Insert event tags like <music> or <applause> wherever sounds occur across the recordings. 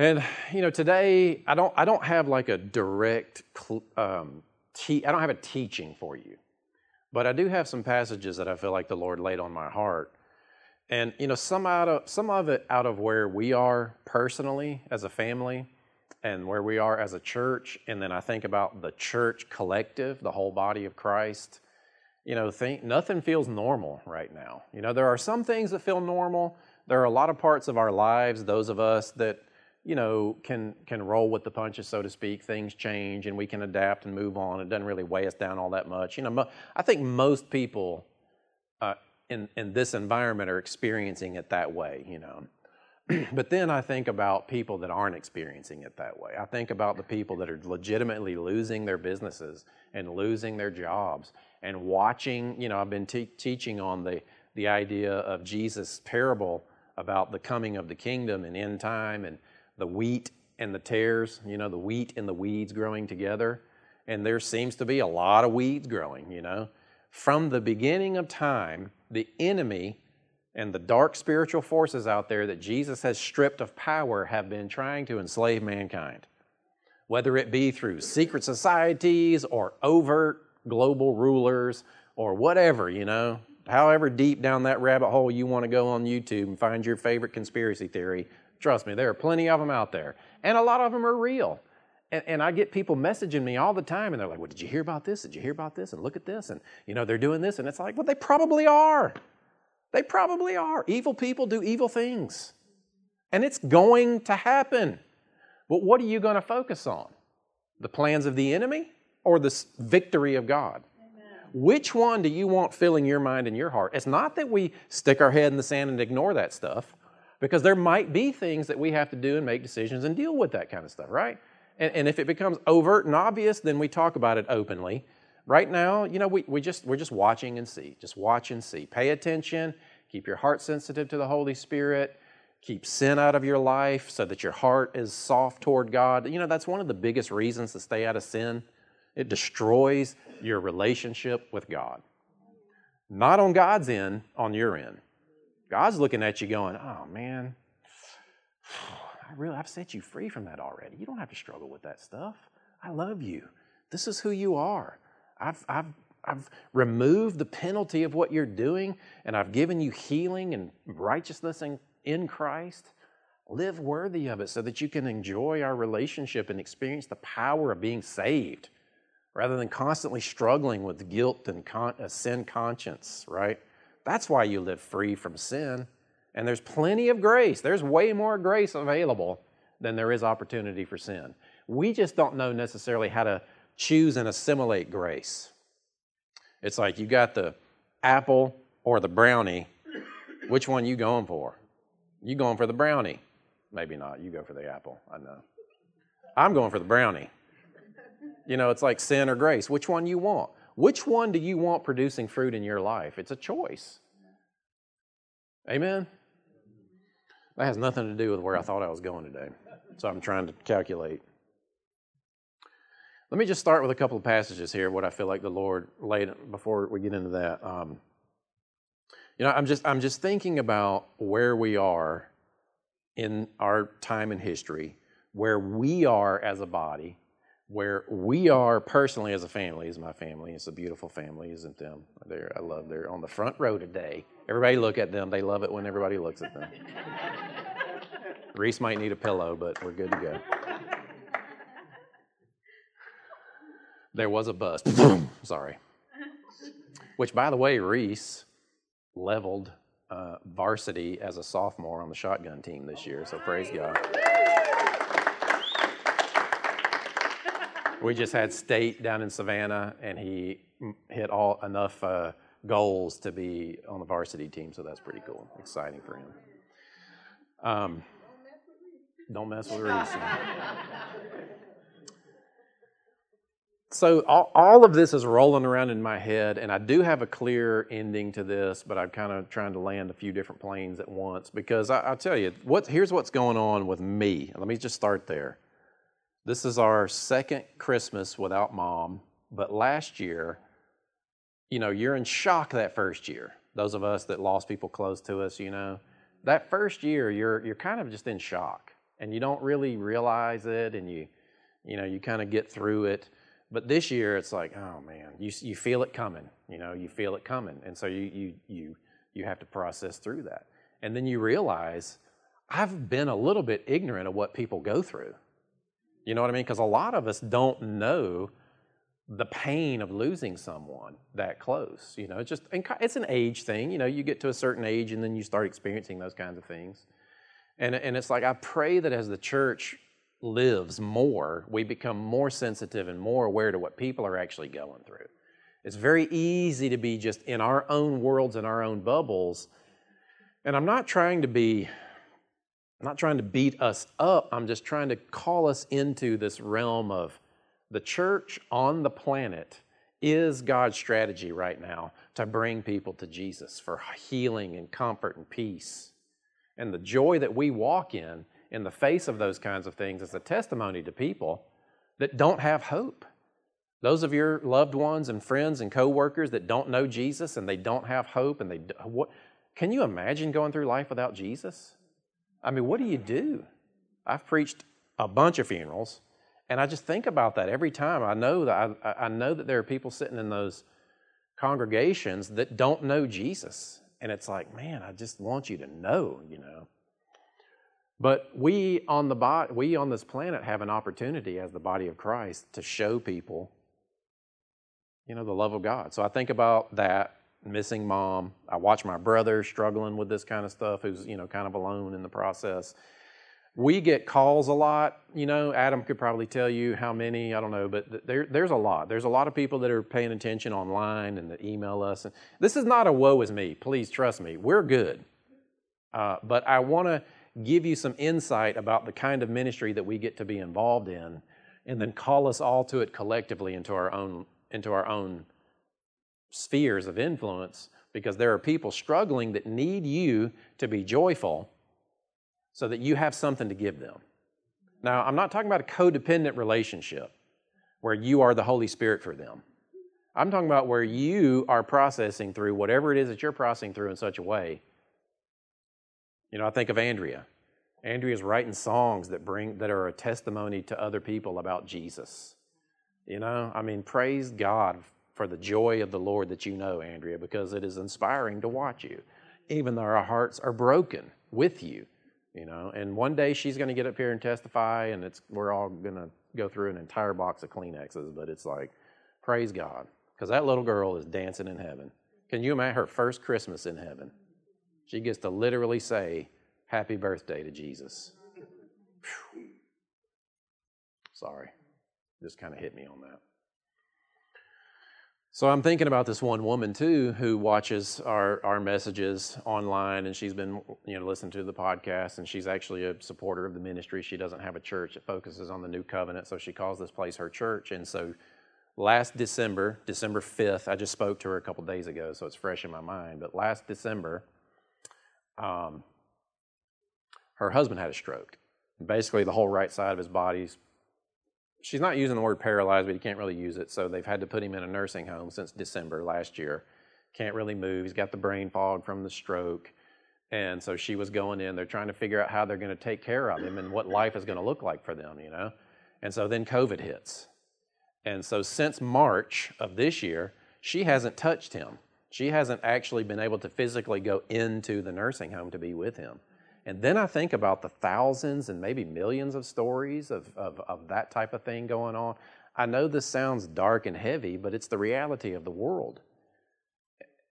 And you know, today I don't I don't have like a direct um, te- I don't have a teaching for you, but I do have some passages that I feel like the Lord laid on my heart, and you know, some out of some of it out of where we are personally as a family, and where we are as a church, and then I think about the church collective, the whole body of Christ. You know, think nothing feels normal right now. You know, there are some things that feel normal. There are a lot of parts of our lives, those of us that you know, can can roll with the punches, so to speak. Things change, and we can adapt and move on. It doesn't really weigh us down all that much. You know, mo- I think most people uh, in in this environment are experiencing it that way. You know, <clears throat> but then I think about people that aren't experiencing it that way. I think about the people that are legitimately losing their businesses and losing their jobs and watching. You know, I've been te- teaching on the the idea of Jesus' parable about the coming of the kingdom and end time and the wheat and the tares, you know, the wheat and the weeds growing together. And there seems to be a lot of weeds growing, you know. From the beginning of time, the enemy and the dark spiritual forces out there that Jesus has stripped of power have been trying to enslave mankind. Whether it be through secret societies or overt global rulers or whatever, you know, however deep down that rabbit hole you want to go on YouTube and find your favorite conspiracy theory, Trust me, there are plenty of them out there. And a lot of them are real. And, and, I get people messaging me all the time, and they're like, Well, did you hear about this? Did you hear about this? And look at this. And, you know, they're doing this. And it's like, Well, they probably are. They probably are. Evil people do evil things. And it's going to happen. But what are you going to focus on? The plans of the enemy or the victory of God? Which one do you want filling your mind and your heart? It's not that we stick our head in the sand and ignore that stuff because there might be things that we have to do and make decisions and deal with that kind of stuff, right? And, and if it becomes overt and obvious, then we talk about it openly. Right now, you know, we, we just, we're just watching and see, just watch and see. Pay attention, keep your heart sensitive to the Holy Spirit, keep sin out of your life so that your heart is soft toward God. You know, that's one of the biggest reasons to stay out of sin. It destroys your relationship with God. Not on God's end, on your end. God's looking at you going, oh man, I really, I've set you free from that already. You don't have to struggle with that stuff. I love you. This is who you are. I've, I've, I've removed the penalty of what you're doing, and I've given you healing and righteousness in, in Christ. Live worthy of it so that you can enjoy our relationship and experience the power of being saved rather than constantly struggling with guilt and con- a sin conscience, right? That's why you live free from sin. And there's plenty of grace. There's way more grace available than there is opportunity for sin. We just don't know necessarily how to choose and assimilate grace. It's like you got the apple or the brownie. Which one you going for? You going for the brownie? Maybe not. You go for the apple. I know. I'm going for the brownie. You know, it's like sin or grace. Which one you want? Which one do you want producing fruit in your life? It's a choice. Amen? That has nothing to do with where I thought I was going today. So I'm trying to calculate. Let me just start with a couple of passages here, what I feel like the Lord laid before we get into that. Um, you know, I'm just I'm just thinking about where we are in our time in history, where we are as a body, where we are personally as a family, as my family, it's a beautiful family, isn't them? They're, I love they're on the front row today. Everybody look at them. They love it when everybody looks at them. Reese might need a pillow, but we're good to go. There was a bust. <coughs> Sorry. Which, by the way, Reese leveled uh, varsity as a sophomore on the shotgun team this year, so praise God. We just had state down in Savannah, and he hit all enough uh, goals to be on the varsity team. So that's pretty cool, exciting for him. Um, don't mess with Reese. so all, all of this is rolling around in my head, and I do have a clear ending to this, but I'm kind of trying to land a few different planes at once because I, will tell you what. Here's what's going on with me. Let me just start there. This is our second Christmas without mom, but last year, you know, you're in shock that first year. Those of us that lost people close to us, you know, that first year, you're, you're kind of just in shock. and you don't really realize it, and you, you know, you kind of get through it. But this year, it's like, oh man, you you feel it coming. You know, you feel it coming, and so you you you you have to process through that, and then you realize I've been a little bit ignorant of what people go through. You know what I mean? Because a lot of us don't know the pain of losing someone that close. You know, it's just it's an age thing. You know, you get to a certain age and then you start experiencing those kinds of things. And and it's like I pray that as the church lives more, we become more sensitive and more aware to what people are actually going through. It's very easy to be just in our own worlds and our own bubbles. And I'm not trying to be I'm not trying to beat us up. I'm just trying to call us into this realm of the church on the planet is God's strategy right now to bring people to Jesus for healing and comfort and peace. And the joy that we walk in in the face of those kinds of things is a testimony to people that don't have hope. Those of your loved ones and friends and coworkers that don't know Jesus and they don't have hope and they what can you imagine going through life without Jesus? I mean, what do you do? I've preached a bunch of funerals and I just think about that every time. I know that I, I know that there are people sitting in those congregations that don't know Jesus. And it's like, man, I just want you to know, you know. But we on the body, we on this planet have an opportunity as the body of Christ to show people, you know, the love of God. So I think about that missing mom. I watch my brother struggling with this kind of stuff, who's you know kind of alone in the process we get calls a lot. You know, Adam could probably tell you how many. I don't know, but there, there's a lot. There's a lot of people that are paying attention online and that email us. And this is not a woe is me. Please trust me. We're good. Uh, but I want to give you some insight about the kind of ministry that we get to be involved in, and then call us all to it collectively into our own into our own spheres of influence. Because there are people struggling that need you to be joyful so that you have something to give them. Now, I'm not talking about a codependent relationship where you are the Holy Spirit for them. I'm talking about where you are processing through whatever it is that you're processing through in such a way. You know, I think of Andrea. Andrea's writing songs that bring that are a testimony to other people about Jesus. You know, I mean, praise God for the joy of the Lord that you know, Andrea, because it is inspiring to watch you, even though our hearts are broken with you you know. And one day she's going to get up here and testify, and it's we're all going to go through an entire box of Kleenexes. But it's like, praise God, because that little girl is dancing in heaven. Can you imagine her first Christmas in heaven? She gets to literally say, "Happy birthday to Jesus." Whew. Sorry, just kind of hit me on that. So I'm thinking about this one woman too who watches our, our messages online and she's been you know listening to the podcast and she's actually a supporter of the ministry. She doesn't have a church that focuses on the new covenant, so she calls this place her church. And so last December, December 5th, I just spoke to her a couple days ago, so it's fresh in my mind. But last December, um, her husband had a stroke. Basically, the whole right side of his body's she's not using the word paralyzed, but he can't really use it. So they've had to put him in a nursing home since December last year. Can't really move. He's got the brain fog from the stroke. And so she was going in. They're trying to figure out how they're going to take care of him and what life is going to look like for them, you know? And so then COVID hits. And so since March of this year, she hasn't touched him. She hasn't actually been able to physically go into the nursing home to be with him. And then I think about the thousands and maybe millions of stories of, of, of, that type of thing going on. I know this sounds dark and heavy, but it's the reality of the world.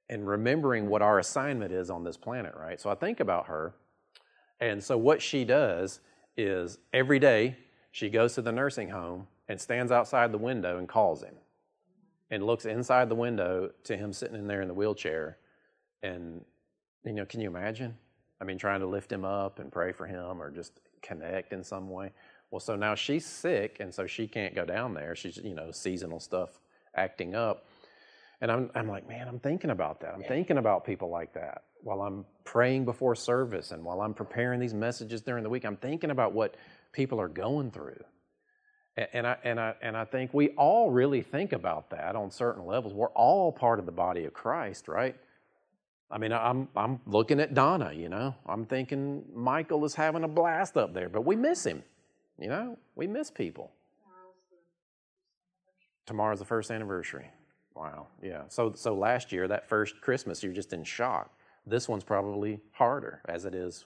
And remembering what our assignment is on this planet, right? So I think about her. And so what she does is every day she goes to the nursing home and stands outside the window and calls him and looks inside the window to him sitting in there in the wheelchair. And, you know, can you imagine? I mean, trying to lift him up and pray for him or just connect in some way. Well, so now she's sick, and so she can't go down there. She's, you know, seasonal stuff acting up. And I'm, I'm like, man, I'm thinking about that. I'm thinking about people like that while I'm praying before service and while I'm preparing these messages during the week. I'm thinking about what people are going through. And I, and, I, and I think we all really think about that on certain levels. We're all part of the body of Christ, right? I mean, I'm I'm looking at Donna, you know. I'm thinking Michael is having a blast up there, but we miss him. You know, we miss people. Tomorrow's the first anniversary. Wow. Yeah. So so last year, that first Christmas, you're just in shock. This one's probably harder, as it is.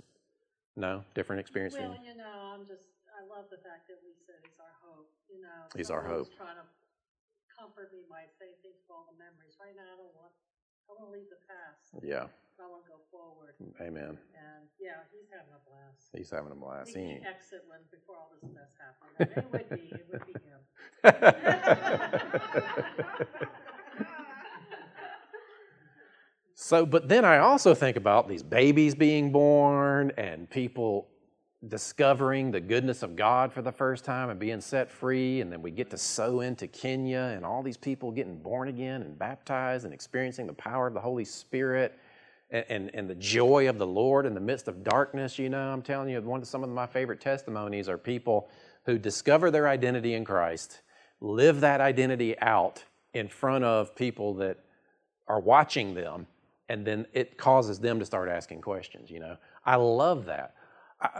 No, different experience. Well, you know, I'm just, I love the fact that we said it's our hope, you know. He's our hope. Trying to comfort me by saying things for all the memories. Right now, I don't want, I want to leave the past. Yeah. I want to go forward. Amen. And yeah, he's having a blast. He's having a blast. He he'd exit when, before all this mess happened. And <laughs> It would be, it would be him. <laughs> So, but then I also think about these babies being born and people discovering the goodness of God for the first time and being set free. And then we get to sow into Kenya and all these people getting born again and baptized and experiencing the power of the Holy Spirit and, and, and the joy of the Lord in the midst of darkness. You know, I'm telling you, one of some of my favorite testimonies are people who discover their identity in Christ, live that identity out in front of people that are watching them and then it causes them to start asking questions you know i love that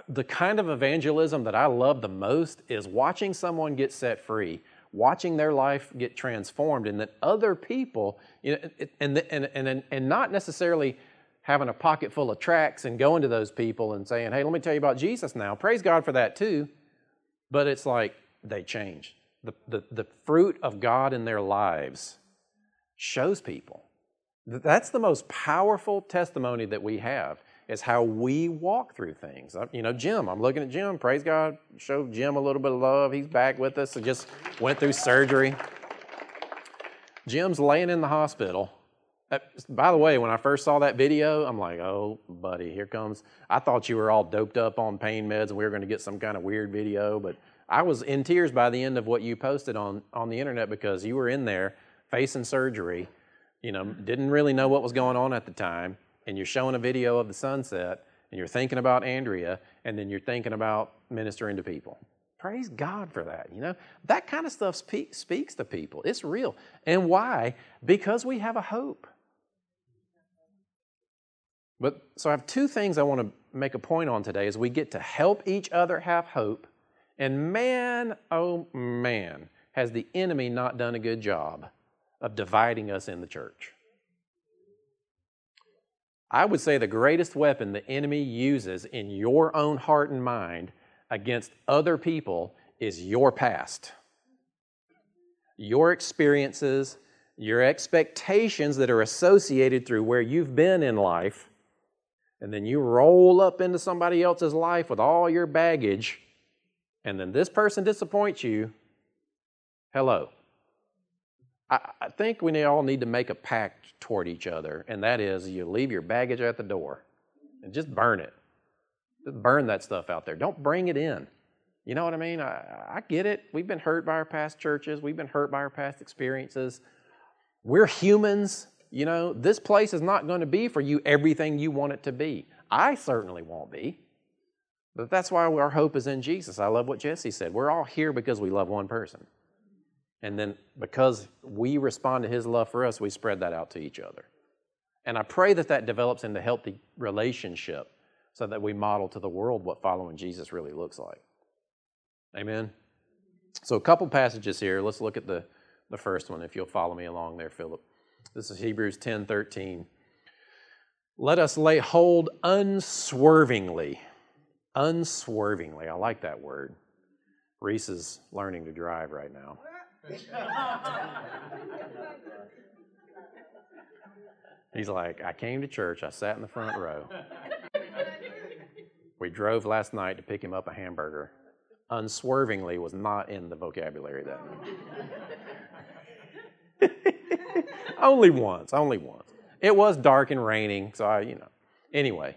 The kind of evangelism that i love the most is watching someone get set free watching their life get transformed and that other people you know and, and, and, and not necessarily having a pocket full of tracts and going to those people and saying hey let me tell you about jesus now. Praise god for that too. But it's like they change. The, the, the fruit of god in their lives shows people. That's the most powerful testimony that we have is how we walk through things. You know, Jim, I'm looking at Jim. Praise God. Show Jim a little bit of love. He's back with us and just went through surgery. Jim's laying in the hospital. Uh, By the way, when I first saw that video, I'm like, oh, buddy, here comes. I thought you were all doped up on pain meds and we were going to get some kind of weird video, but I was in tears by the end of what you posted on, on the internet because you were in there facing surgery you know, didn't really know what was going on at the time, and you're showing a video of the sunset, and you're thinking about Andrea, and then you're thinking about ministering to people. Praise God for that. You know, that kind of stuff speak, speaks to people. It's real. And why? Because we have a hope. But so I have two things I want to make a point on today as we get to help each other have hope. And man, oh man, has the enemy not done a good job of dividing us in the church. I would say the greatest weapon the enemy uses in your own heart and mind against other people is your past. Your experiences, your expectations that are associated through where you've been in life, and then you roll up into somebody else's life with all your baggage, and then this person disappoints you. Hello. I, I think we all need to make a pact toward each other, and that is you leave your baggage at the door and just burn it. Just burn that stuff out there. Don't bring it in. You know what I mean? I, I get it. We've been hurt by our past churches, we've been hurt by our past experiences. We're humans. You know, this place is not going to be for you everything you want it to be. I certainly won't be. But that's why our hope is in Jesus. I love what Jesse said. We're all here because we love one person. And then because we respond to his love for us, we spread that out to each other. And I pray that that develops into healthy relationship so that we model to the world what following Jesus really looks like. Amen. So a couple passages here. Let's look at the, the first one if you'll follow me along there, Philip. This is Hebrews 10 13. Let us lay hold unswervingly. Unswervingly. I like that word. Reese is learning to drive right now. <laughs> He's like, I came to church, I sat in the front row. <laughs> We drove last night to pick him up a hamburger. Unswervingly was not in the vocabulary that night. <laughs> only once, only once. It was dark and raining, so I, you know. Anyway,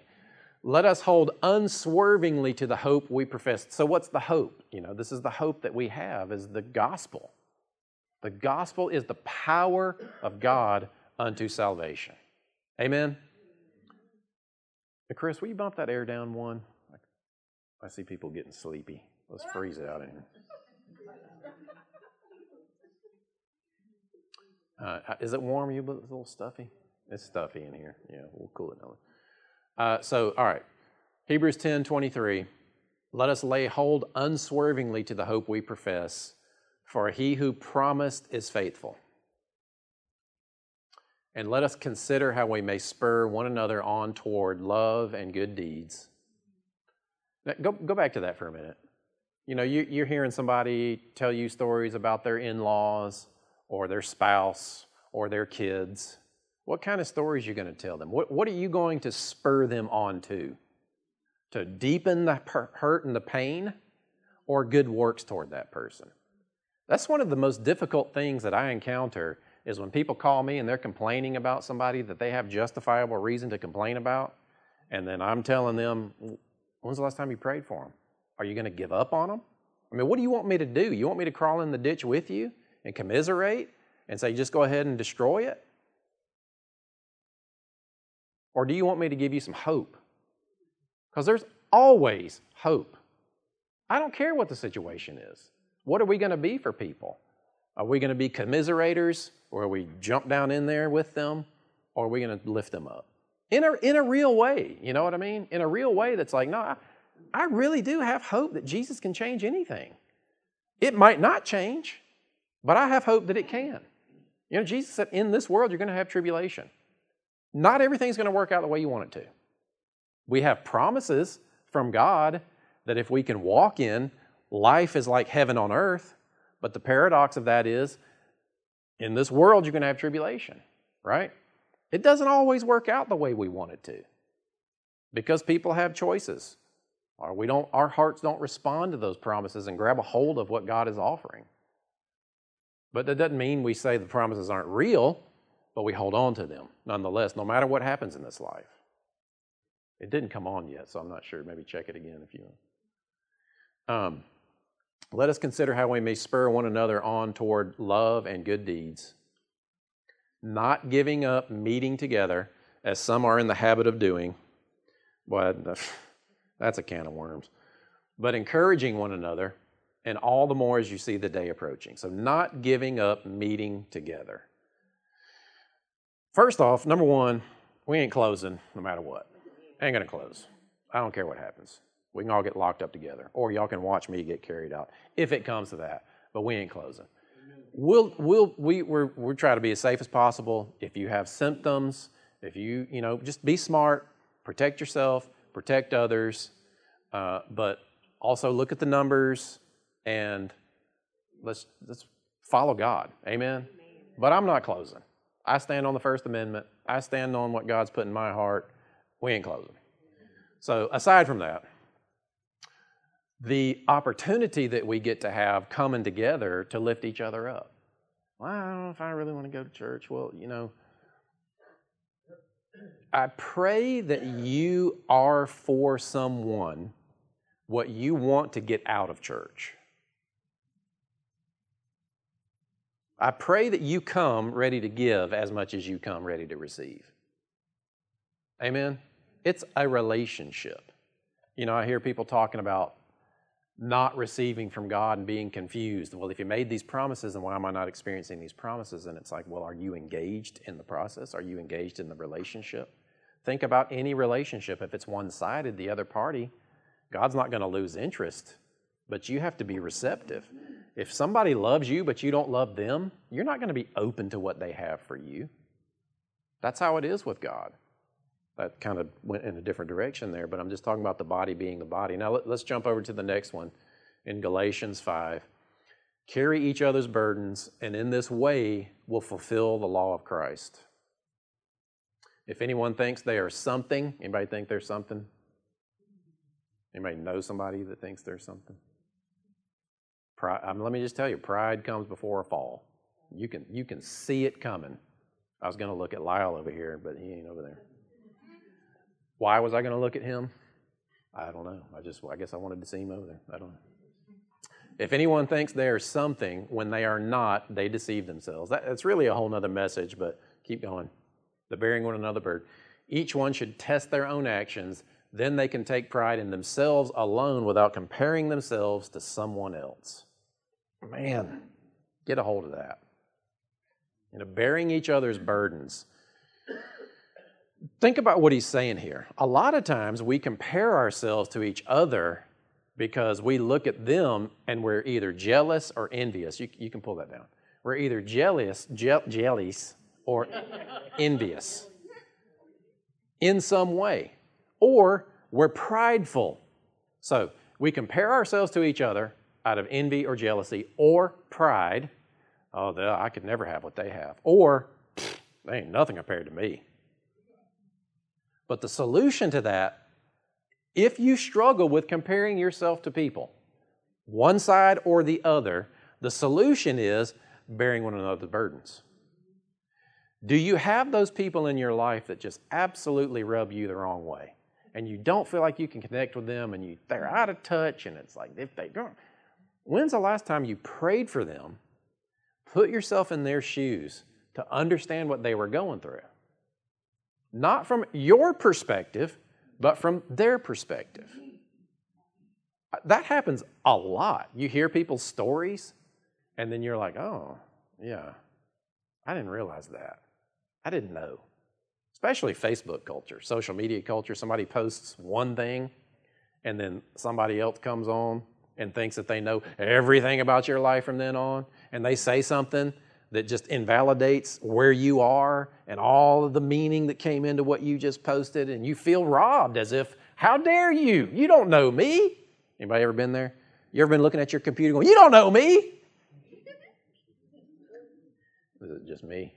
let us hold unswervingly to the hope we profess. So what's the hope? You know, this is the hope that we have is the gospel. The gospel is the power of God unto salvation. Amen. Hey, Chris, will you bump that air down one? I see people getting sleepy. Let's freeze it out in here. Uh, is it warm? You a little stuffy? It's stuffy in here. Yeah, we'll cool it down. Uh, so, all right. Hebrews 10 23. Let us lay hold unswervingly to the hope we profess, for he who promised is faithful. And let us consider how we may spur one another on toward love and good deeds. Now, go, go back to that for a minute. You know, you, you're hearing somebody tell you stories about their in laws or their spouse or their kids. What kind of stories are you going to tell them? What, what are you going to spur them on to? To deepen the hurt and the pain or good works toward that person? That's one of the most difficult things that I encounter is when people call me and they're complaining about somebody that they have justifiable reason to complain about, and then I'm telling them, when's the last time you prayed for them? Are you going to give up on them? I mean, what do you want me to do? You want me to crawl in the ditch with you and commiserate and say, just go ahead and destroy it? Or do you want me to give you some hope? Because there's always hope. I don't care what the situation is. What are we going to be for people? Are we going to be commiserators or are we jump down in there with them or are we going to lift them up? In a, in a real way, you know what I mean? In a real way that's like, no, I, I really do have hope that Jesus can change anything. It might not change, but I have hope that it can. You know, Jesus said, in this world, you're going to have tribulation. Not everything's going to work out the way you want it to. We have promises from God that if we can walk in, life is like heaven on earth. But the paradox of that is, in this world, you're going to have tribulation, right? It doesn't always work out the way we want it to because people have choices. Or we don't, our hearts don't respond to those promises and grab a hold of what God is offering. But that doesn't mean we say the promises aren't real, but we hold on to them nonetheless, no matter what happens in this life. It didn't come on yet, so I'm not sure. Maybe check it again if you want. Um, let us consider how we may spur one another on toward love and good deeds, not giving up meeting together, as some are in the habit of doing. Boy, <laughs> that's a can of worms. But encouraging one another, and all the more as you see the day approaching. So, not giving up meeting together. First off, number one, we ain't closing no matter what. Ain't gonna close. I don't care what happens. We can all get locked up together, or y'all can watch me get carried out if it comes to that. But we ain't closing. We'll, we'll, we, we're, we're trying to be as safe as possible. If you have symptoms, if you, you know, just be smart, protect yourself, protect others, uh, but also look at the numbers and let's, let's follow God. Amen? Amen? But I'm not closing. I stand on the First Amendment. I stand on what God's put in my heart. We ain't closing. So, aside from that, the opportunity that we get to have coming together to lift each other up. Well, I don't know if I really want to go to church. Well, you know, I pray that you are for someone what you want to get out of church. I pray that you come ready to give as much as you come ready to receive. Amen? It's a relationship. You know, I hear people talking about not receiving from God and being confused. Well, if you made these promises, then why am I not experiencing these promises? And it's like, well, are you engaged in the process? Are you engaged in the relationship? Think about any relationship. If it's one sided, the other party, God's not going to lose interest, but you have to be receptive. If somebody loves you, but you don't love them, you're not going to be open to what they have for you. That's how it is with God that kind of went in a different direction there, but I'm just talking about the body being the body. Now let, us jump over to the next one in Galatians 5. Carry each other's burdens, and in this way will fulfill the law of Christ. If anyone thinks they are something, anybody think they're something? Anybody know somebody that thinks they're something? Pride, I um, mean, let me just tell you, pride comes before a fall. You can, you can see it coming. I was going to look at Lyle over here, but he ain't over there. Why was I going to look at him? I don't know. I just, I guess I wanted to see him over there. I don't know. If anyone thinks they are something when they are not, they deceive themselves. That, that's really a whole other message, but keep going. The bearing one another bird. Each one should test their own actions. Then they can take pride in themselves alone without comparing themselves to someone else. Man, get a hold of that. You know, bearing each other's burdens. Think about what he's saying here. A lot of times we compare ourselves to each other because we look at them and we're either jealous or envious. You, you can pull that down. We're either jealous, je- jealous, or <laughs> envious in some way, or we're prideful. So we compare ourselves to each other out of envy or jealousy or pride. Oh, I could never have what they have. Or they ain't nothing compared to me. But the solution to that, if you struggle with comparing yourself to people, one side or the other, the solution is bearing one another's burdens. Do you have those people in your life that just absolutely rub you the wrong way? And you don't feel like you can connect with them and you, they're out of touch and it's like if they don't. When's the last time you prayed for them, put yourself in their shoes to understand what they were going through? Not from your perspective, but from their perspective. That happens a lot. You hear people's stories, and then you're like, oh, yeah, I didn't realize that. I didn't know. Especially Facebook culture, social media culture. Somebody posts one thing, and then somebody else comes on and thinks that they know everything about your life from then on, and they say something that just invalidates where you are and all of the meaning that came into what you just posted, and you feel robbed as if, how dare you? You don't know me. Anybody ever been there? You ever been looking at your computer going, you don't know me? Is it just me?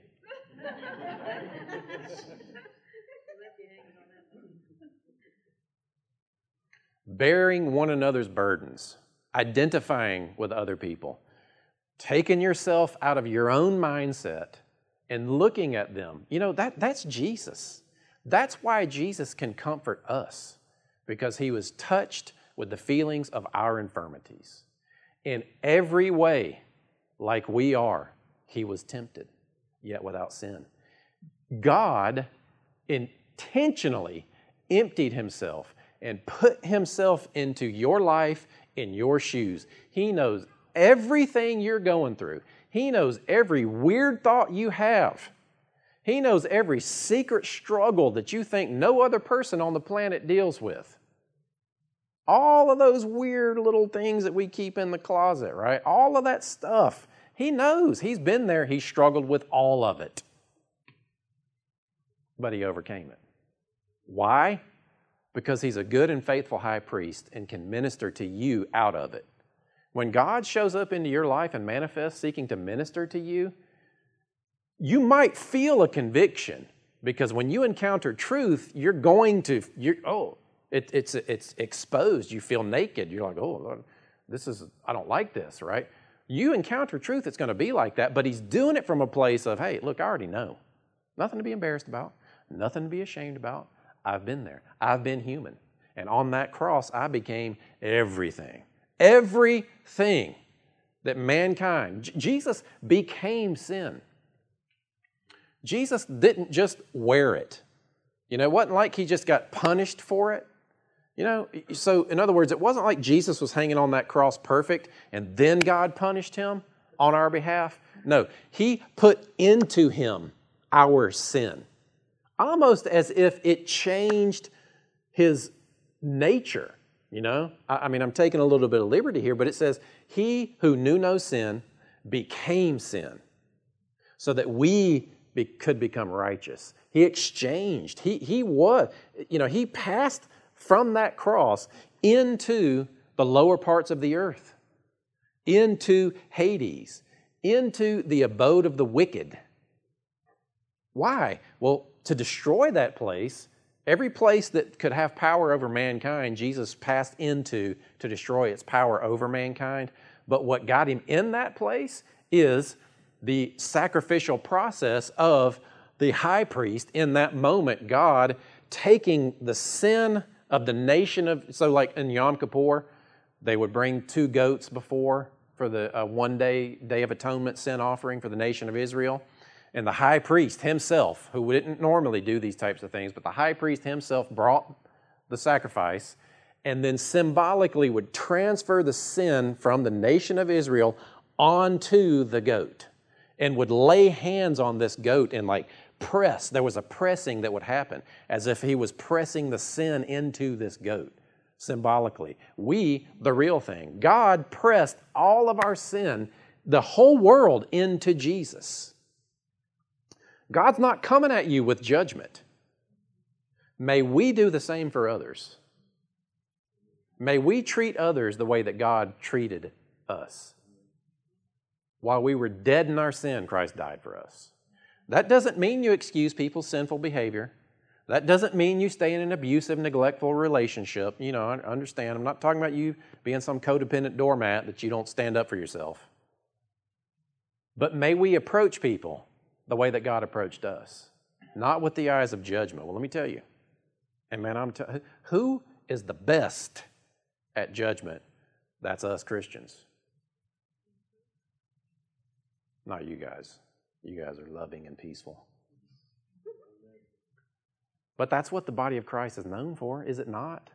Bearing one another's burdens, identifying with other people taking yourself out of your own mindset and looking at them. You know, that, that's Jesus. That's why Jesus can comfort us, because he was touched with the feelings of our infirmities. In every way, like we are, he was tempted, yet without sin. God intentionally emptied himself and put himself into your life in your shoes. He knows everything you're going through. He knows every weird thought you have. He knows every secret struggle that you think no other person on the planet deals with. All of those weird little things that we keep in the closet, right? All of that stuff. He knows. He's been there. He struggled with all of it. But he overcame it. Why? Because he's a good and faithful high priest and can minister to you out of it. When God shows up into your life and manifests seeking to minister to you, you might feel a conviction because when you encounter truth, you're going to, you're, oh, it, it's, it's exposed. You feel naked. You're like, oh, this is, I don't like this, right? You encounter truth, it's going to be like that, but he's doing it from a place of, hey, look, I already know. Nothing to be embarrassed about, nothing to be ashamed about. I've been there. I've been human. And on that cross, I became everything. Everything that mankind, J- Jesus became sin. Jesus didn't just wear it. You know, it wasn't like he just got punished for it. You know, so in other words, it wasn't like Jesus was hanging on that cross perfect and then God punished him on our behalf. No, he put into him our sin, almost as if it changed his nature. You know, I, I mean, I'm taking a little bit of liberty here, but it says, He who knew no sin became sin so that we be, could become righteous. He exchanged. He, he was, you know, he passed from that cross into the lower parts of the earth, into Hades, into the abode of the wicked. Why? Well, to destroy that place Every place that could have power over mankind, Jesus passed into to destroy its power over mankind. But what got him in that place is the sacrificial process of the high priest in that moment, God taking the sin of the nation of, so like in Yom Kippur, they would bring two goats before for the uh, one day, Day of Atonement sin offering for the nation of Israel. And the high priest himself, who didn't normally do these types of things, but the high priest himself brought the sacrifice and then symbolically would transfer the sin from the nation of Israel onto the goat and would lay hands on this goat and like press. There was a pressing that would happen, as if he was pressing the sin into this goat symbolically. We, the real thing, God pressed all of our sin, the whole world, into Jesus. God's not coming at you with judgment. May we do the same for others. May we treat others the way that God treated us. While we were dead in our sin, Christ died for us. That doesn't mean you excuse people's sinful behavior. That doesn't mean you stay in an abusive, neglectful relationship. You know, I understand. I'm not talking about you being some codependent doormat that you don't stand up for yourself. But may we approach people the way that God approached us, not with the eyes of judgment. Well, let me tell you. And man, I'm t- who is the best at judgment? That's us Christians. Not you guys. You guys are loving and peaceful. But that's what the body of Christ is known for, is it not?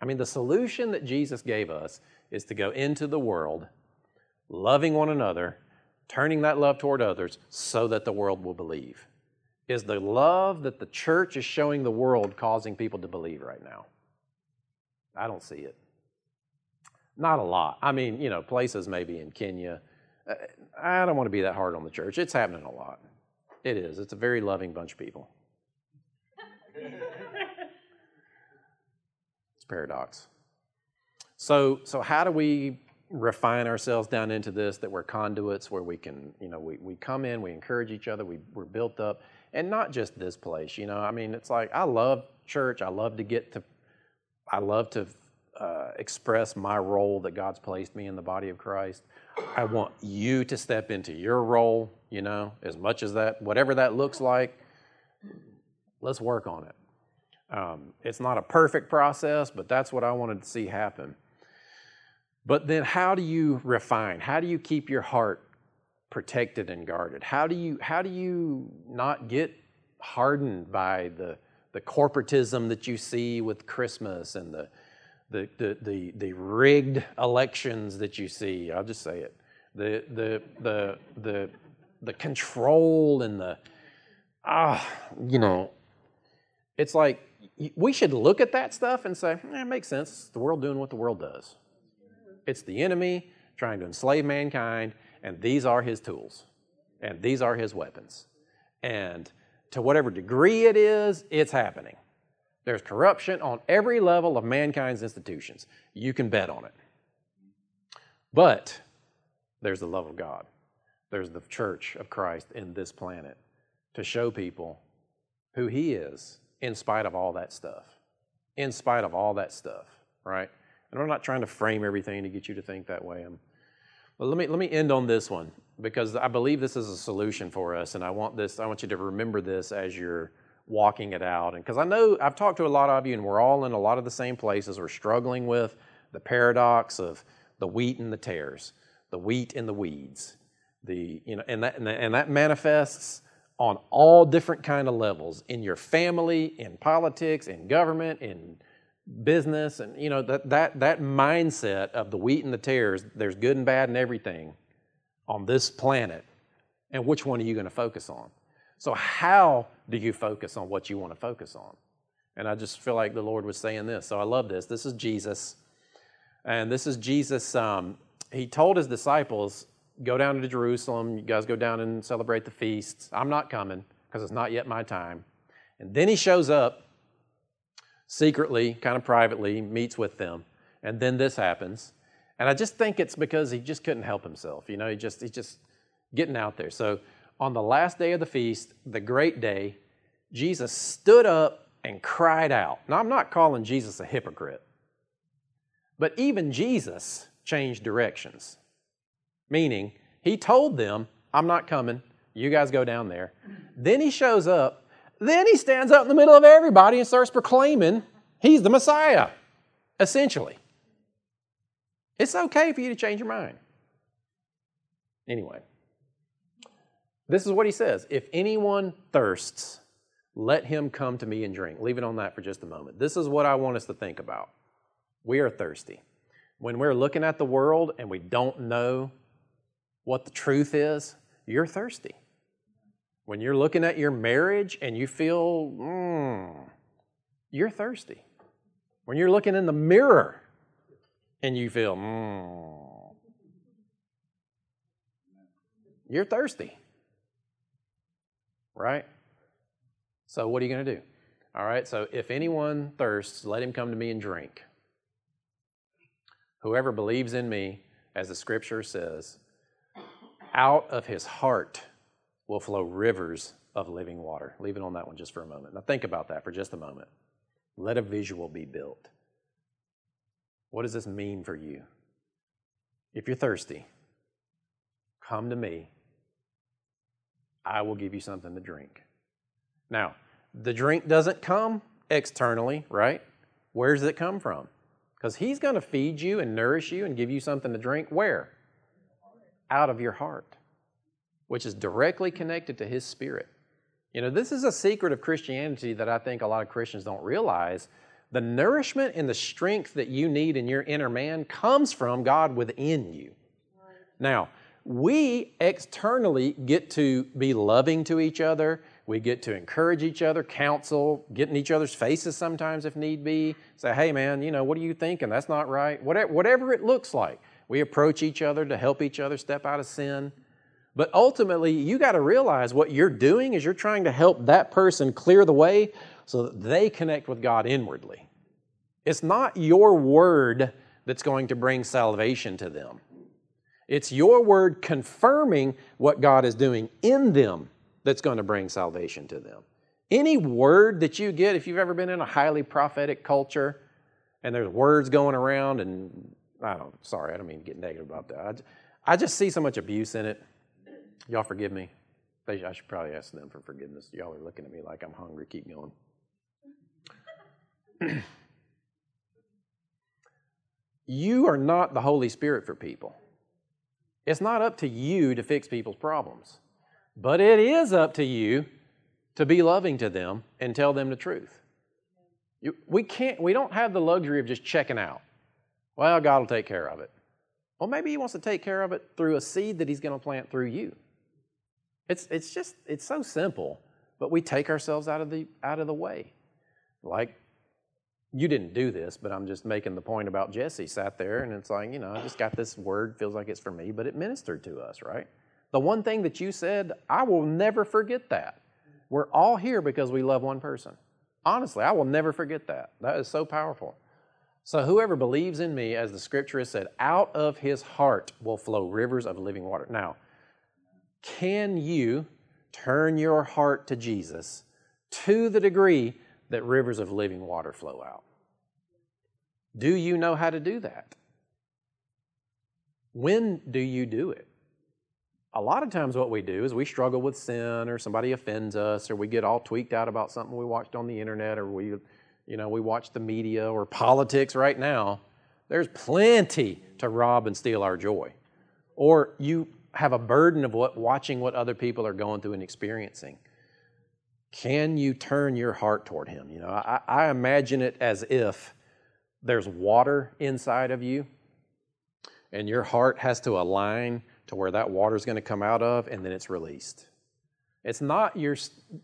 I mean, the solution that Jesus gave us is to go into the world, loving one another, turning that love toward others so that the world will believe. Is the love that the church is showing the world causing people to believe right now? I don't see it. Not a lot. I mean, you know, places maybe in Kenya. Uh, I don't want to be that hard on the church. It's happening a lot. It is. It's a very loving bunch of people. it's paradox. So, so how do we refine ourselves down into this that we're conduits where we can, you know, we, we come in, we encourage each other, we, we're built up, and not just this place, you know. I mean, it's like I love church. I love to get to, I love to uh, express my role that God's placed me in the body of Christ. I want you to step into your role, you know, as much as that, whatever that looks like, let's work on it. Um, it's not a perfect process, but that's what I wanted to see happen. But then, how do you refine? How do you keep your heart protected and guarded? How do you how do you not get hardened by the the corporatism that you see with Christmas and the the, the, the, the rigged elections that you see. I'll just say it. The, the, the, the, the control and the, ah, you know, it's like we should look at that stuff and say, eh, it makes sense. It's the world doing what the world does. It's the enemy trying to enslave mankind, and these are his tools, and these are his weapons. And to whatever degree it is, it's happening. There's corruption on every level of mankind's institutions. You can bet on it. But there's the love of God. There's the church of Christ in this planet to show people who He is in spite of all that stuff. In spite of all that stuff, right? And I'm not trying to frame everything to get you to think that way. I'm, but let me let me end on this one because I believe this is a solution for us, and I want this. I want you to remember this as you're walking it out. And because I know I've talked to a lot of you, and we're all in a lot of the same places. We're struggling with the paradox of the wheat and the tares, the wheat and the weeds. The, you know, and, that, and that manifests on all different kind of levels in your family, in politics, in government, in business, and you know that that that mindset of the wheat and the tares. There's good and bad and everything on this planet, and which one are you going to focus on? So, how do you focus on what you want to focus on? And I just feel like the Lord was saying this. So, I love this. This is Jesus. And this is Jesus. Um, he told his disciples, Go down to Jerusalem. You guys go down and celebrate the feasts. I'm not coming because it's not yet my time. And then he shows up secretly, kind of privately, meets with them. And then this happens. And I just think it's because he just couldn't help himself. You know, he just, he's just getting out there. So, on the last day of the feast, the great day, Jesus stood up and cried out. Now, I'm not calling Jesus a hypocrite, but even Jesus changed directions. Meaning, he told them, I'm not coming. You guys go down there. Then he shows up. Then he stands up in the middle of everybody and starts proclaiming he's the Messiah, essentially. It's okay for you to change your mind. Anyway. This is what he says If anyone thirsts, let him come to me and drink. Leave it on that for just a moment. This is what I want us to think about. We are thirsty. When we're looking at the world and we don't know what the truth is, you're thirsty. When you're looking at your marriage and you feel, mm, you're thirsty. When you're looking in the mirror and you feel, mm, you're thirsty. Right? So, what are you going to do? All right, so if anyone thirsts, let him come to me and drink. Whoever believes in me, as the scripture says, out of his heart will flow rivers of living water. Leave it on that one just for a moment. Now, think about that for just a moment. Let a visual be built. What does this mean for you? If you're thirsty, come to me. I will give you something to drink. Now, the drink doesn't come externally, right? Where does it come from? Because He's going to feed you and nourish you and give you something to drink. Where? Out of your heart, which is directly connected to His Spirit. You know, this is a secret of Christianity that I think a lot of Christians don't realize. The nourishment and the strength that you need in your inner man comes from God within you. Now, we externally get to be loving to each other we get to encourage each other, counsel, get in each other's faces sometimes if need be. Say, hey man, you know, what are you thinking? That's not right. Whatever, whatever it looks like. We approach each other to help each other step out of sin. But ultimately, you got to realize what you're doing is you're trying to help that person clear the way so that they connect with God inwardly. It's not your word that's going to bring salvation to them. It's your word confirming what God is doing in them that's going to bring salvation to them. Any word that you get, if you've ever been in a highly prophetic culture and there's words going around, and I don't, sorry, I don't mean to get negative about that. I, I just see so much abuse in it. Y'all forgive me. I should probably ask them for forgiveness. Y'all are looking at me like I'm hungry. Keep going. <clears throat> you are not the Holy Spirit for people. It's not up to you to fix people's problems. But it is up to you to be loving to them and tell them the truth. You, we can't, we don't have the luxury of just checking out. Well, God will take care of it. Well, maybe He wants to take care of it through a seed that He's going to plant through you. It's, it's just, it's so simple, but we take ourselves out of the, out of the way. Like, you didn't do this, but I'm just making the point about Jesse sat there and it's like, you know, I just got this word, feels like it's for me, but it ministered to us, right? The one thing that you said, I will never forget that. We're all here because we love one person. Honestly, I will never forget that. That is so powerful. So, whoever believes in me, as the scripture has said, out of his heart will flow rivers of living water. Now, can you turn your heart to Jesus to the degree that rivers of living water flow out? Do you know how to do that? When do you do it? a lot of times what we do is we struggle with sin or somebody offends us or we get all tweaked out about something we watched on the internet or we you know we watch the media or politics right now there's plenty to rob and steal our joy or you have a burden of what watching what other people are going through and experiencing can you turn your heart toward him you know i, I imagine it as if there's water inside of you and your heart has to align to where that water is going to come out of and then it's released. It's not you're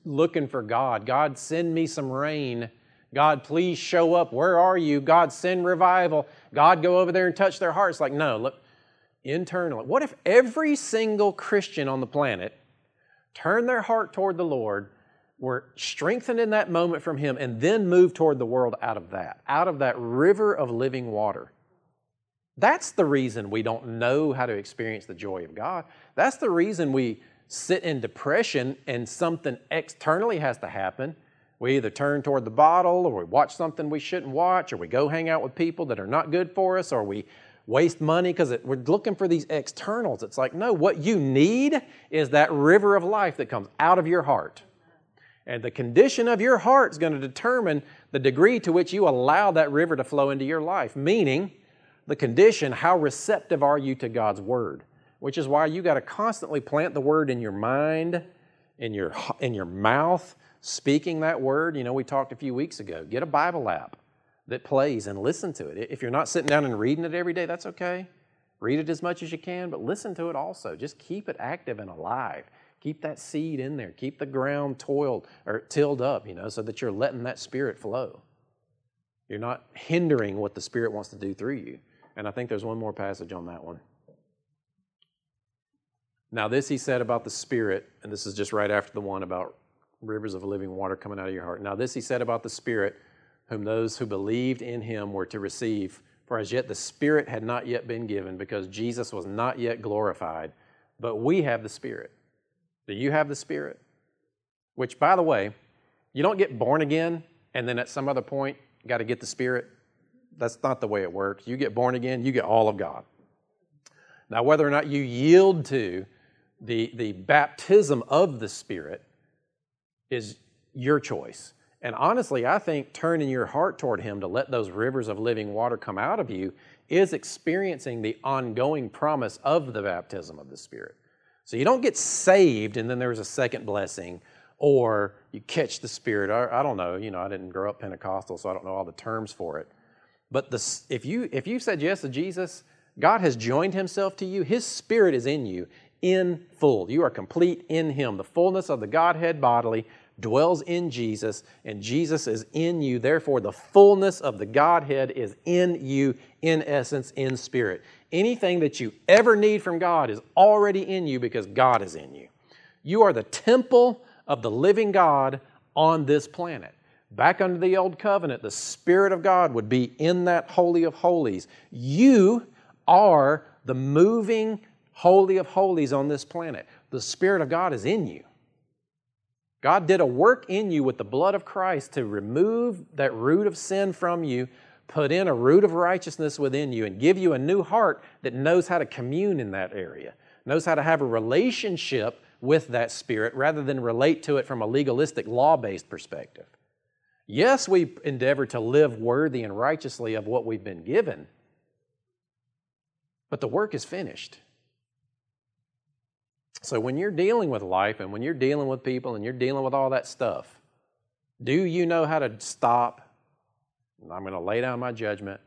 looking for God. God, send me some rain. God, please show up. Where are you? God, send revival. God, go over there and touch their hearts. Like, no, look, internally. What if every single Christian on the planet turned their heart toward the Lord, were strengthened in that moment from Him, and then moved toward the world out of that, out of that river of living water? That's the reason we don't know how to experience the joy of God. That's the reason we sit in depression and something externally has to happen. We either turn toward the bottle or we watch something we shouldn't watch or we go hang out with people that are not good for us or we waste money because we're looking for these externals. It's like, no, what you need is that river of life that comes out of your heart. And the condition of your heart is going to determine the degree to which you allow that river to flow into your life. Meaning, the condition, how receptive are you to God's Word? Which is why you got to constantly plant the Word in your mind, in your, in your mouth, speaking that Word. You know, we talked a few weeks ago. Get a Bible app that plays and listen to it. If you're not sitting down and reading it every day, that's okay. Read it as much as you can, but listen to it also. Just keep it active and alive. Keep that seed in there. Keep the ground toiled or tilled up, you know, so that you're letting that spirit flow. You're not hindering what the spirit wants to do through you. And I think there's one more passage on that one. Now, this he said about the Spirit, and this is just right after the one about rivers of living water coming out of your heart. Now, this he said about the Spirit, whom those who believed in him were to receive. For as yet the Spirit had not yet been given, because Jesus was not yet glorified. But we have the Spirit. Do you have the Spirit? Which, by the way, you don't get born again and then at some other point got to get the Spirit. That's not the way it works. You get born again, you get all of God. Now, whether or not you yield to the, the baptism of the Spirit is your choice. And honestly, I think turning your heart toward Him to let those rivers of living water come out of you is experiencing the ongoing promise of the baptism of the Spirit. So you don't get saved and then there's a second blessing, or you catch the Spirit. I, I don't know. You know, I didn't grow up Pentecostal, so I don't know all the terms for it. But the, if you if you said yes to Jesus, God has joined Himself to you. His Spirit is in you, in full. You are complete in Him. The fullness of the Godhead bodily dwells in Jesus, and Jesus is in you. Therefore, the fullness of the Godhead is in you, in essence, in spirit. Anything that you ever need from God is already in you because God is in you. You are the temple of the living God on this planet. Back under the old covenant, the Spirit of God would be in that Holy of Holies. You are the moving, Holy of Holies on this planet. The Spirit of God is in you. God did a work in you with the blood of Christ to remove that root of sin from you, put in a root of righteousness within you, and give you a new heart that knows how to commune in that area, knows how to have a relationship with that Spirit rather than relate to it from a legalistic, law based perspective. Yes, we endeavor to live worthy and righteously of what we've been given, but the work is finished. So when you're dealing with life and when you're dealing with people and you're dealing with all that stuff, do you know how to stop? I'm going to lay down my judgment.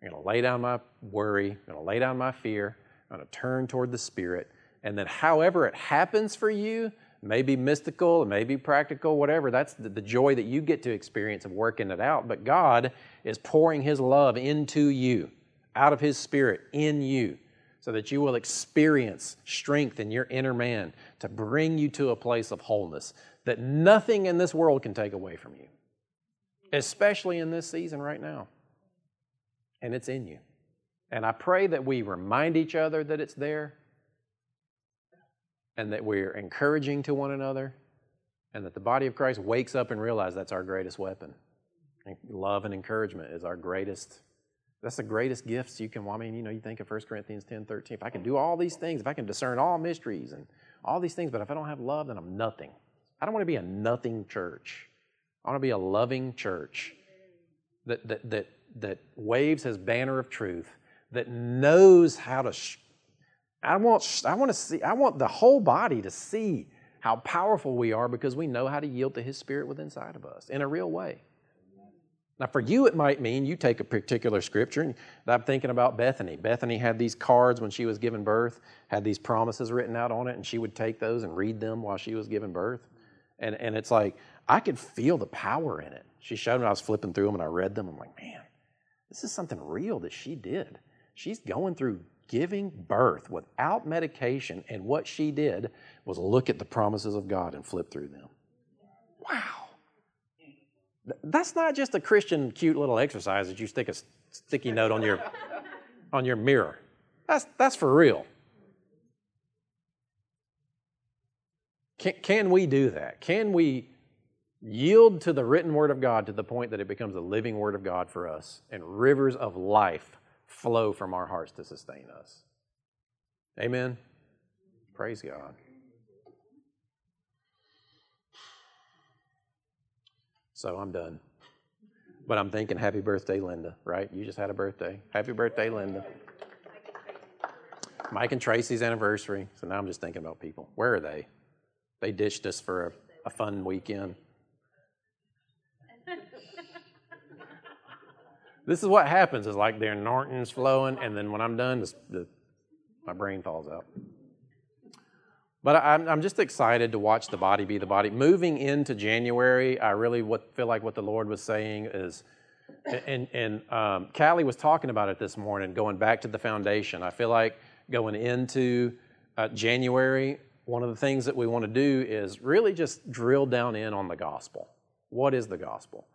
I'm going to lay down my worry. I'm going to lay down my fear. I'm going to turn toward the Spirit. And then, however it happens for you, maybe mystical, it may be practical, whatever, that's the, the joy that you get to experience of working it out. But God is pouring His love into you, out of His Spirit, in you so that you will experience strength in your inner man to bring you to a place of wholeness that nothing in this world can take away from you, especially in this season right now. And it's in you. And I pray that we remind each other that it's there and that we're encouraging to one another and that the body of Christ wakes up and realizes that's our greatest weapon. And Love and encouragement is our greatest that's the greatest gifts you can. I mean, you know, you think of 1 Corinthians 10 13. If I can do all these things, if I can discern all mysteries and all these things, but if I don't have love, then I'm nothing. I don't want to be a nothing church. I want to be a loving church that, that, that, that waves his banner of truth, that knows how to. Sh- I, want, I, want to see, I want the whole body to see how powerful we are because we know how to yield to his spirit within inside of us in a real way. Now, for you, it might mean you take a particular scripture, and I'm thinking about Bethany. Bethany had these cards when she was giving birth, had these promises written out on it, and she would take those and read them while she was giving birth. And, and it's like, I could feel the power in it. She showed me, I was flipping through them and I read them. I'm like, man, this is something real that she did. She's going through giving birth without medication, and what she did was look at the promises of God and flip through them. Wow. That's not just a Christian cute little exercise that you stick a sticky note on your <laughs> on your mirror. That's that's for real. Can, can we do that? Can we yield to the written word of God to the point that it becomes a living word of God for us and rivers of life flow from our hearts to sustain us? Amen. Praise God. So I'm done. But I'm thinking, happy birthday, Linda, right? You just had a birthday. Happy birthday, Linda. Mike and Tracy's anniversary. So now I'm just thinking about people. Where are they? They ditched us for a, a fun weekend. this is what happens is like their Norton's flowing, and then when I'm done, the, my brain falls out. But I'm, I'm just excited to watch the body be the body. Moving into January, I really what, feel like what the Lord was saying is, and, and um, Callie was talking about it this morning, going back to the foundation. I feel like going into uh, January, one of the things that we want to do is really just drill down in on the gospel. What is the gospel?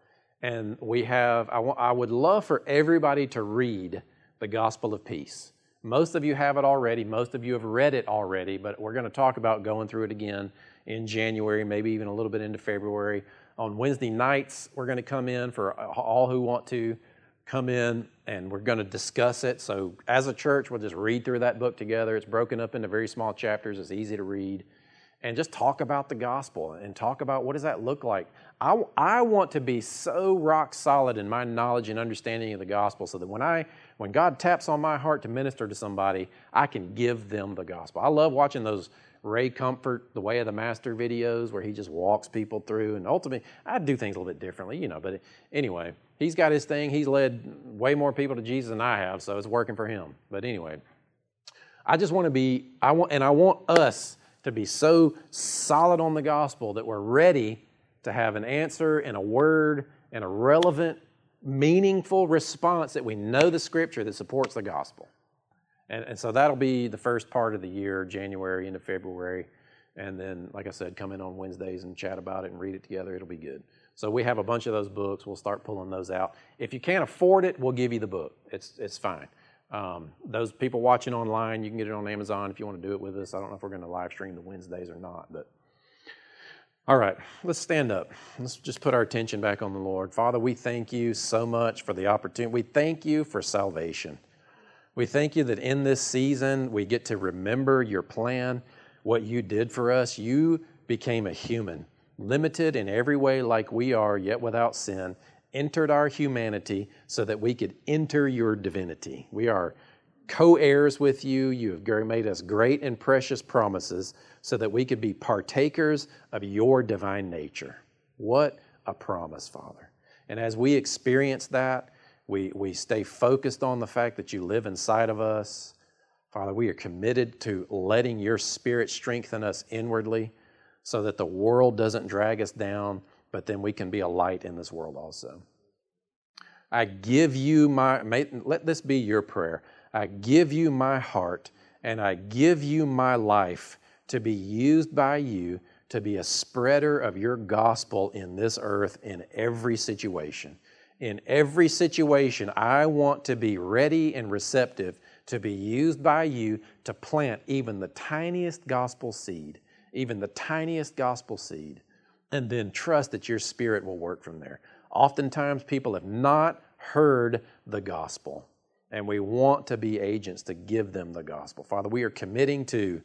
And we have, I, w- I would love for everybody to read the gospel of peace. Most of you have it already. Most of you have read it already, but we're going to talk about going through it again in January, maybe even a little bit into February. On Wednesday nights, we're going to come in for all who want to come in and we're going to discuss it. So, as a church, we'll just read through that book together. It's broken up into very small chapters, it's easy to read. And just talk about the gospel and talk about what does that look like. I, I want to be so rock solid in my knowledge and understanding of the gospel so that when I when God taps on my heart to minister to somebody, I can give them the gospel. I love watching those Ray Comfort, The Way of the Master videos where he just walks people through. And ultimately, I do things a little bit differently, you know. But anyway, he's got his thing. He's led way more people to Jesus than I have, so it's working for him. But anyway, I just want to be, I want, and I want us to be so solid on the gospel that we're ready to have an answer and a word and a relevant meaningful response that we know the scripture that supports the gospel. And, and so that'll be the first part of the year, January into February. And then, like I said, come in on Wednesdays and chat about it and read it together. It'll be good. So we have a bunch of those books. We'll start pulling those out. If you can't afford it, we'll give you the book. It's, it's fine. Um, those people watching online, you can get it on Amazon if you want to do it with us. I don't know if we're going to live stream the Wednesdays or not, but all right, let's stand up. Let's just put our attention back on the Lord. Father, we thank you so much for the opportunity. We thank you for salvation. We thank you that in this season we get to remember your plan, what you did for us. You became a human, limited in every way like we are, yet without sin, entered our humanity so that we could enter your divinity. We are co heirs with you. You have made us great and precious promises so that we could be partakers of your divine nature. What a promise, Father. And as we experience that, we, we stay focused on the fact that you live inside of us. Father, we are committed to letting your Spirit strengthen us inwardly so that the world doesn't drag us down, but then we can be a light in this world also. I give you my, may, let this be your prayer. I give you my heart and I give you my life to be used by you to be a spreader of your gospel in this earth in every situation. In every situation, I want to be ready and receptive to be used by you to plant even the tiniest gospel seed, even the tiniest gospel seed, and then trust that your spirit will work from there. Oftentimes, people have not heard the gospel, and we want to be agents to give them the gospel. Father, we are committing to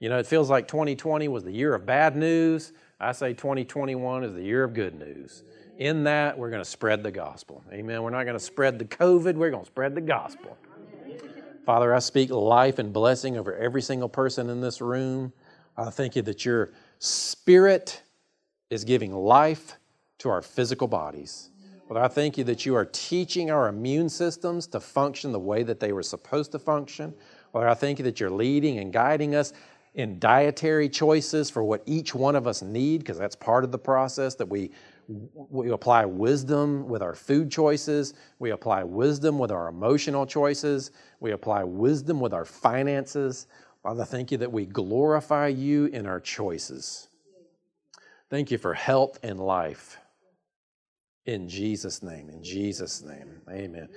you know, it feels like 2020 was the year of bad news. I say 2021 is the year of good news. In that, we're going to spread the gospel. Amen. We're not going to spread the COVID, we're going to spread the gospel. Father, I speak life and blessing over every single person in this room. I thank you that your spirit is giving life to our physical bodies. Father, I thank you that you are teaching our immune systems to function the way that they were supposed to function. Father, I thank you that you're leading and guiding us in dietary choices for what each one of us need, because that's part of the process that we we apply wisdom with our food choices. We apply wisdom with our emotional choices. We apply wisdom with our finances. Father, thank you that we glorify you in our choices. Thank you for health and life. In Jesus' name, in Jesus' name, amen.